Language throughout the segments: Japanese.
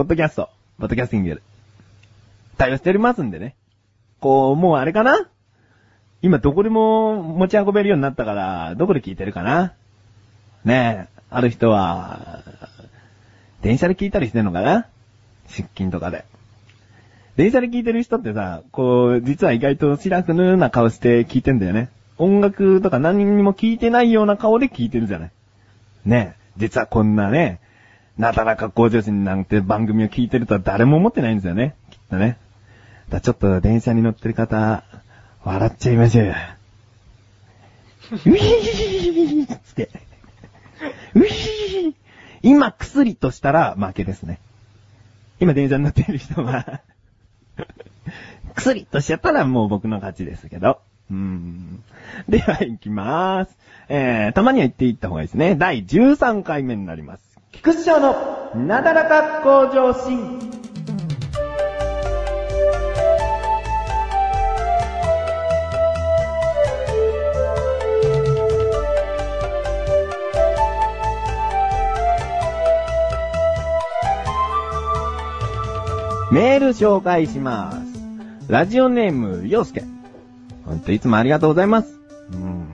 ポッドキャスト、ポッドキャスティング対応しておりますんでね。こう、もうあれかな？今どこでも持ち運べるようになったから、どこで聞いてるかな？ねえ、ある人は、電車で聞いたりしてんのかな？出勤とかで。電車で聞いてる人ってさ、こう、実は意外とシラフヌーな顔して聞いてんだよね。音楽とか何にも聞いてないような顔で聞いてるじゃない。ねえ、実はこんなね、なだらか向上心なんて番組を聞いてるとは誰も思ってないんですよね。きっとね。だちょっと電車に乗ってる方、笑っちゃいましょうよ。ウィーつって。ウィー今薬としたら負けですね。今電車に乗っている人は、薬としちゃったらもう僕の勝ちですけど。うん。では行きまーす。えー、たまには言っていった方がいいですね。第13回目になります。菊師匠のなだらか向上心。メール紹介します。ラジオネーム、ようすけ。ほんといつもありがとうございます。うん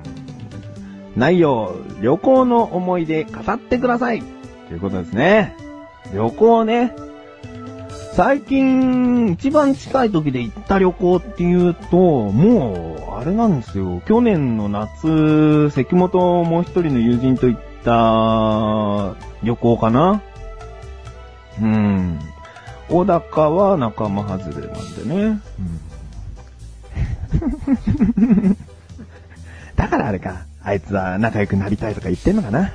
内容、旅行の思い出語ってください。ということですね。旅行ね。最近、一番近い時で行った旅行っていうと、もう、あれなんですよ。去年の夏、関本もう一人の友人と行った旅行かな。うん。小高は仲間外れなんでね。うん、だからあれか。あいつは仲良くなりたいとか言ってんのかな。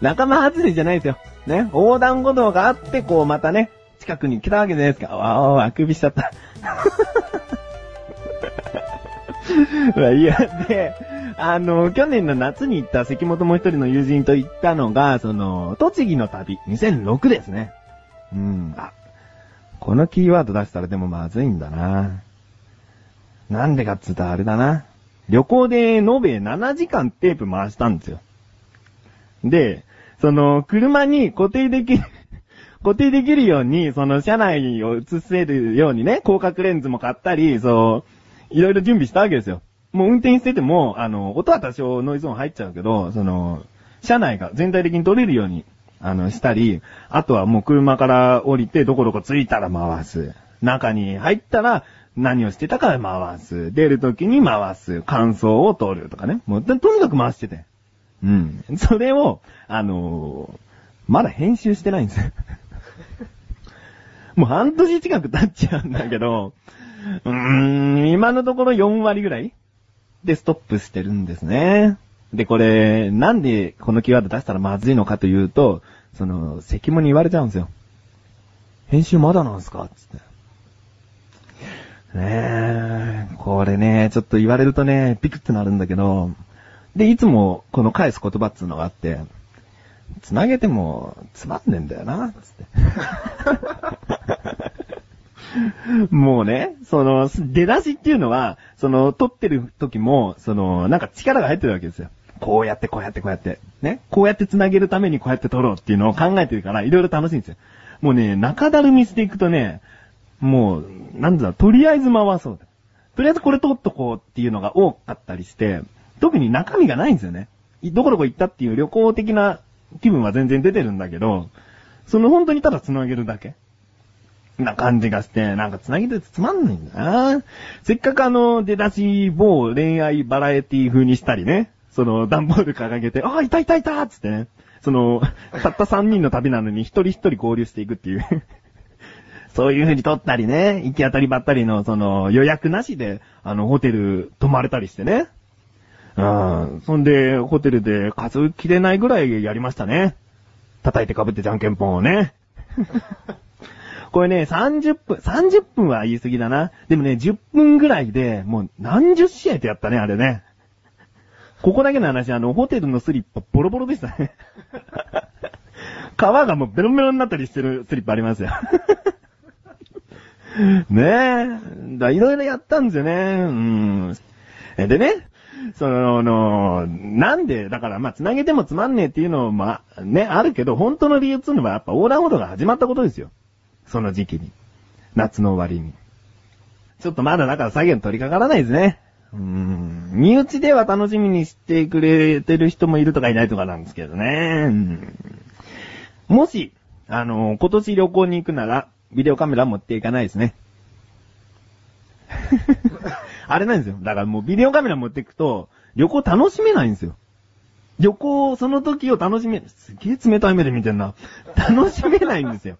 仲間外れじゃないですよ。ね。横断歩道があって、こうまたね、近くに来たわけじゃないですか。わあ、あくびしちゃった。まあいや、で、あの、去年の夏に行った関本も一人の友人と行ったのが、その、栃木の旅、2006ですね。うん。あ、このキーワード出したらでもまずいんだな。なんでかっつうとあれだな。旅行で延べ7時間テープ回したんですよ。で、その、車に固定できる、固定できるように、その、車内を映せるようにね、広角レンズも買ったり、そう、いろいろ準備したわけですよ。もう運転してても、あの、音は多少ノイズ音入っちゃうけど、その、車内が全体的に撮れるように、あの、したり、あとはもう車から降りて、どこどこ着いたら回す。中に入ったら、何をしてたか回す。出るときに回す。感想を取るとかね。もう、とにかく回してて。うん。それを、あのーまだ編集してないんですよ。もう半年近く経っちゃうんだけど、うーん、今のところ4割ぐらいでストップしてるんですね。で、これ、なんでこのキーワード出したらまずいのかというと、その、関門に言われちゃうんですよ。編集まだなんすかつって。ねえ、これね、ちょっと言われるとね、ピクってなるんだけど、で、いつもこの返す言葉っつうのがあって、繋げてもつまんねえんだよな、つって。もうね、その、出だしっていうのは、その、撮ってる時も、その、なんか力が入ってるわけですよ。こうやって、こうやって、こうやって。ね。こうやって繋げるためにこうやって撮ろうっていうのを考えてるから、いろいろ楽しいんですよ。もうね、中だるみしていくとね、もう、なんだろう、とりあえず回そう。とりあえずこれ撮っとこうっていうのが多かったりして、特に中身がないんですよね。どこどこ行ったっていう旅行的な気分は全然出てるんだけど、その本当にただ繋げるだけな感じがして、なんか繋げてつまんないんだなせっかくあの、出だし某恋愛バラエティ風にしたりね、その、段ボール掲げて、ああ、いたいたいたつってね、その、たった3人の旅なのに一人一人合流していくっていう。そういう風に撮ったりね、行き当たりばったりの、その、予約なしで、あの、ホテル泊まれたりしてね。うん。そんで、ホテルで数えきれないぐらいやりましたね。叩いて被ってじゃんけんぽんをね。これね、30分、30分は言い過ぎだな。でもね、10分ぐらいで、もう何十試合とやったね、あれね。ここだけの話、あの、ホテルのスリッパボロボロでしたね。皮がもうベロベロになったりしてるスリッパありますよ。ねえ。だ、いろいろやったんですよね。うん。でね、その、なんで、だからまあ、繋げてもつまんねえっていうのも、まあ、ね、あるけど、本当の理由っていうのはやっぱ横断歩道が始まったことですよ。その時期に。夏の終わりに。ちょっとまだだから作業に取り掛からないですね。うん。身内では楽しみにしてくれてる人もいるとかいないとかなんですけどね。もし、あの、今年旅行に行くなら、ビデオカメラ持っていかないですね。あれなんですよ。だからもうビデオカメラ持っていくと、旅行楽しめないんですよ。旅行、その時を楽しめ、すげえ冷たい目で見てんな。楽しめないんですよ。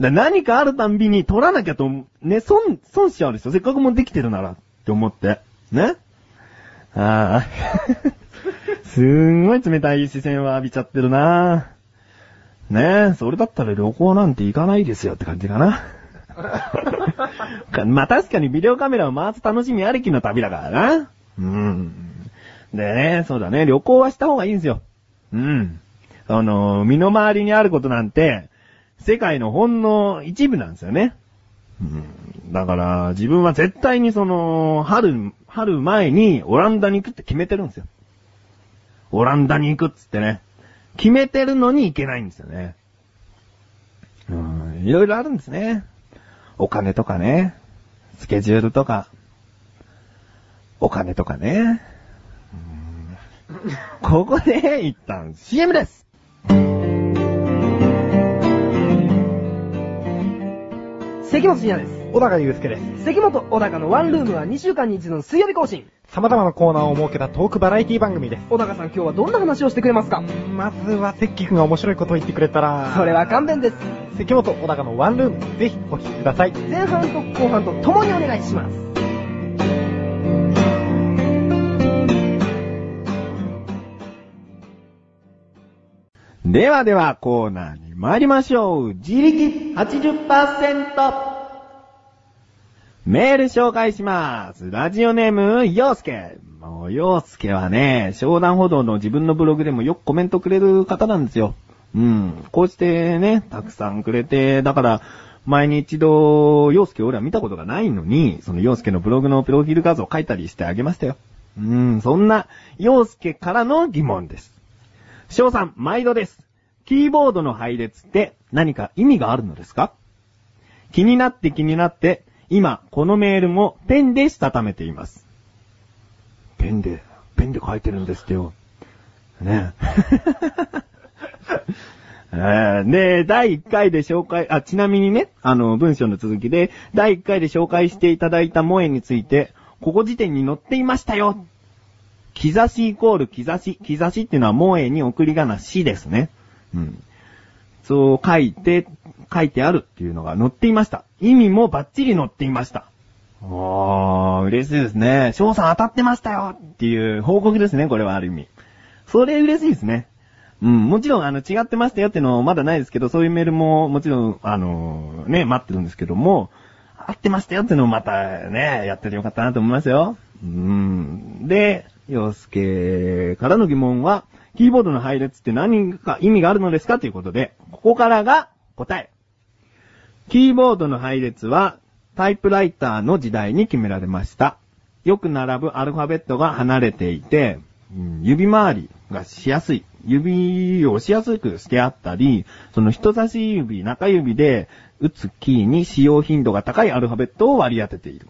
だ何かあるたんびに撮らなきゃと、ね、損、損しちゃうんですよ。せっかくもできてるなら、って思って。ねああ。すんごい冷たい視線を浴びちゃってるなねえ、それだったら旅行なんて行かないですよって感じかな。まあ確かにビデオカメラを回す楽しみありきの旅だからな。うん。でね、そうだね、旅行はした方がいいんですよ。うん。あの、身の回りにあることなんて、世界のほんの一部なんですよね。うん。だから、自分は絶対にその、春、春前にオランダに行くって決めてるんですよ。オランダに行くっつってね。決めてるのに行けないんですよね。うん、いろいろあるんですね。お金とかね。スケジュールとか。お金とかね。ここで一旦 CM です関本信也です。小高祐介です。関本小高のワンルームは2週間に一度の水曜日更新。様々なコーナーを設けたトークバラエティ番組です。小高さん今日はどんな話をしてくれますか？まずは、関君が面白いことを言ってくれたら、それは勘弁です。関本小高のワンルーム、ぜひお聞きください。前半と後半と共にお願いします。ではではコーナーに参りましょう。自力 80%! メール紹介します。ラジオネーム、ようすけ。もう、ようすけはね、商談歩道の自分のブログでもよくコメントくれる方なんですよ。うん。こうしてね、たくさんくれて、だから、前に一度、洋介俺は見たことがないのに、その洋介のブログのプロフィール画像を書いたりしてあげましたよ。うん、そんな、洋介からの疑問です。翔さん、毎度です。キーボードの配列って何か意味があるのですか？気になって気になって、今、このメールもペンでしたためています。ペンで、ペンで書いてるんですってよ。ね えで、第1回で紹介、あ、ちなみにね、あの、文章の続きで、第1回で紹介していただいた萌えについて、ここ時点に載っていましたよ兆しイコール兆し。兆しっていうのは萌えに送り仮名しですね。うん。そう書いて、書いてあるっていうのが載っていました。意味もバッチリ載っていました。あー、嬉しいですね。翔さん当たってましたよっていう報告ですね、これはある意味。それ嬉しいですね。うん、もちろん、あの、違ってましたよっていうのまだないですけど、そういうメールも、もちろん、あのね、待ってるんですけども、合ってましたよっていうのをまたね、やっててよかったなと思いますよ。うん。で、洋介からの疑問は、キーボードの配列って何か意味があるのですかということで、ここからが答え。キーボードの配列は、タイプライターの時代に決められました。よく並ぶアルファベットが離れていて、指回りがしやすい。指をしやすくしてあったり、その人差し指、中指で打つキーに使用頻度が高いアルファベットを割り当てている。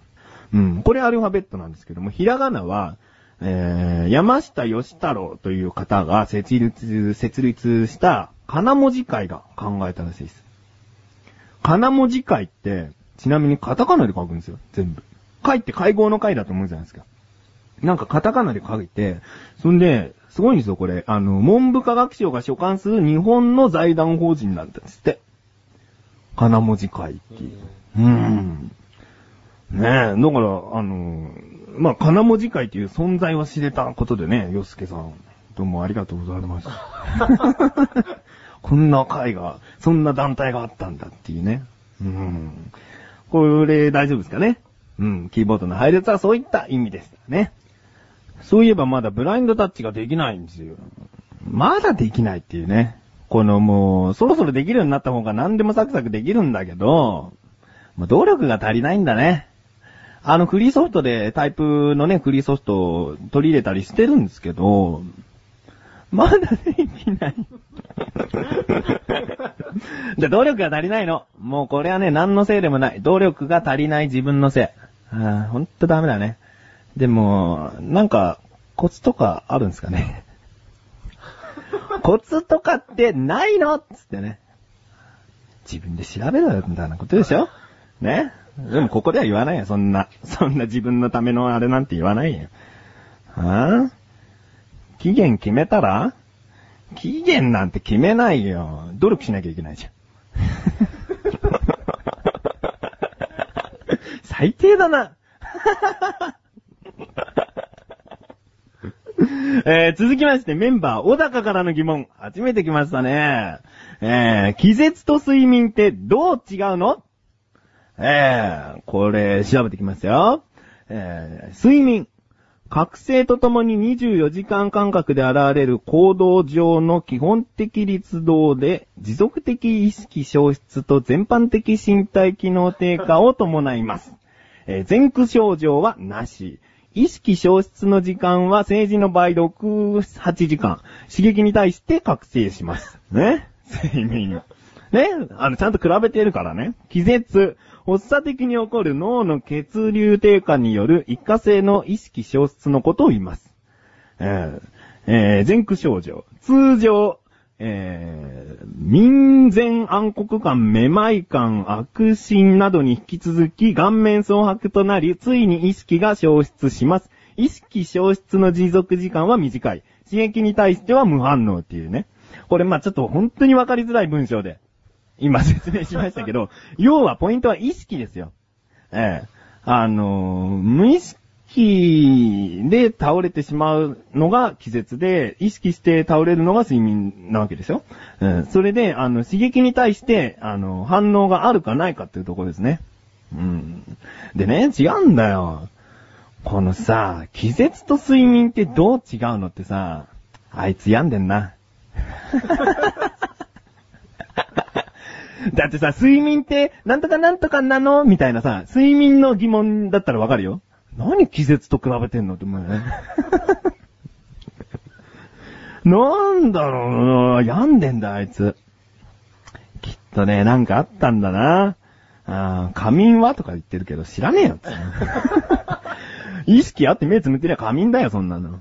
うん、これアルファベットなんですけども、ひらがなは、えー、山下義太郎という方が設立、設立した、かな文字会が考えたらしいです。かな文字会って、ちなみにカタカナで書くんですよ、全部。会って会合の会だと思うじゃないですか。なんかカタカナで書いて、そんで、すごいんですよ、これ。あの、文部科学省が所管する日本の財団法人なんですって。かな文字会っていう。うん。ねえ、だから、あの、まあ、かな文字会っていう存在を知れたことでね、よすけさん、どうもありがとうございます。こんな会が、そんな団体があったんだっていうね。うん。これ大丈夫ですかねうん。キーボードの配列はそういった意味でしたね。そういえばまだブラインドタッチができないんですよ。まだできないっていうね。このもう、そろそろできるようになった方が何でもサクサクできるんだけど、まあ、努力が足りないんだね。あのフリーソフトでタイプのね、フリーソフトを取り入れたりしてるんですけど、まだできない。じゃ、努力が足りないの。もうこれはね、何のせいでもない。努力が足りない自分のせい。ああ、ほんとダメだね。でも、なんか、コツとかあるんですかね。コツとかってないのつってね。自分で調べろよ、みたいなことでしょねでもここでは言わないよ、そんな。そんな自分のためのあれなんて言わないよ。はぁ、期限決めたら？期限なんて決めないよ。努力しなきゃいけないじゃん。最低だな。えー、続きまして、メンバー、小高からの疑問。初めて来ましたね。えー、気絶と睡眠ってどう違うの？えー、これ、調べてきますよ。えー、睡眠。覚醒とともに24時間間隔で現れる行動上の基本的律動で、持続的意識消失と全般的身体機能低下を伴います。えー前駆症状はなし。意識消失の時間は政治の場合6、8時間。刺激に対して覚醒します。ね睡眠。ねあの、ちゃんと比べてるからね。気絶。発作的に起こる脳の血流低下による一過性の意識消失のことを言います。えーえー前駆症状。通常、えー、民前暗黒感、めまい感、悪心などに引き続き顔面蒼白となり、ついに意識が消失します。意識消失の持続時間は短い。刺激に対しては無反応っていうね。これまあちょっと本当にわかりづらい文章で、今説明しましたけど、要はポイントは意識ですよ。ええあのー無意識で倒れてしまうのが気絶で、意識して倒れるのが睡眠なわけでしょうん。それで、あの、刺激に対して、あの、反応があるかないかっていうところですね。うん。でね、違うんだよ。このさ、気絶と睡眠ってどう違うのってさ、あいつ病んでんな。だってさ、睡眠って、なんとかなんとかなの？みたいなさ、睡眠の疑問だったらわかるよ。何気絶と比べてんのって思うよね。なんだろうな病んでんだ、あいつ。きっとね、なんかあったんだな。あー仮眠は？とか言ってるけど知らねえよ。意識あって目つむってりゃ仮眠だよ、そんなの。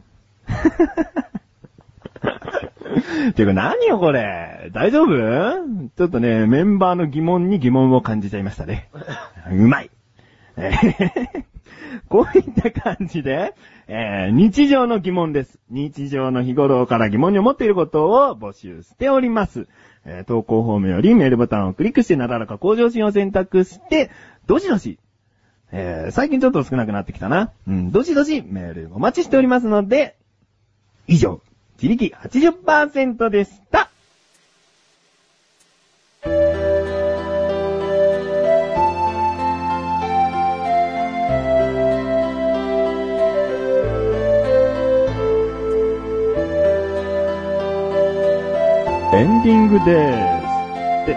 ていうか何よこれ大丈夫？ちょっとね、メンバーの疑問に疑問を感じちゃいましたね。うまい。え ーこういった感じで、えー日常の疑問です。日常の日頃から疑問に思っていることを募集しております。えー投稿フォームよりメールボタンをクリックしてなだらか向上心を選択して、どしどし、えー最近ちょっと少なくなってきたな。うん、どしどしメールお待ちしておりますので、以上、自力80%でした。エンディングでーす。って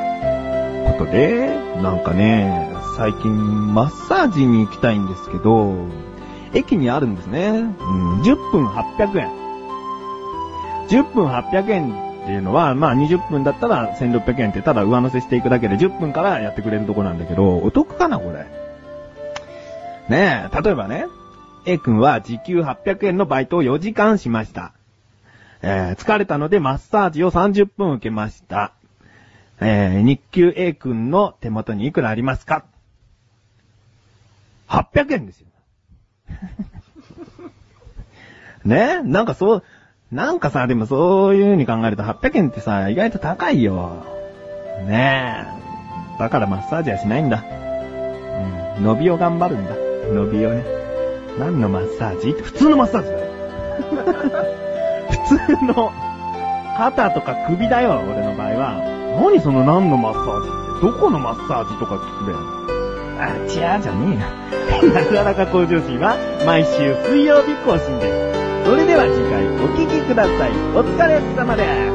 ことで、なんかね、最近マッサージに行きたいんですけど、駅にあるんですね。うん、10分800円。10分800円っていうのは、まあ20分だったら1600円ってただ上乗せしていくだけで10分からやってくれるとこなんだけど、お得かなこれ。ねえ、例えばね、A 君は時給800円のバイトを4時間しました。えー疲れたのでマッサージを30分受けました。えー日給 A 君の手元にいくらありますか ?800 円ですよ。ねえなんかそう、なんかさ、でもそういう風に考えると800円ってさ、意外と高いよ。ねえ。だからマッサージはしないんだ。うん。伸びを頑張るんだ。伸びをね。何のマッサージ？普通のマッサージだよ。普通の、肩とか首だよ、俺の場合は。何その何のマッサージって、どこのマッサージとか聞くべあ、ちゃーじゃねえよ。なかなか向上心は毎週水曜日更新です。それでは次回お聴きください。お疲れ様です。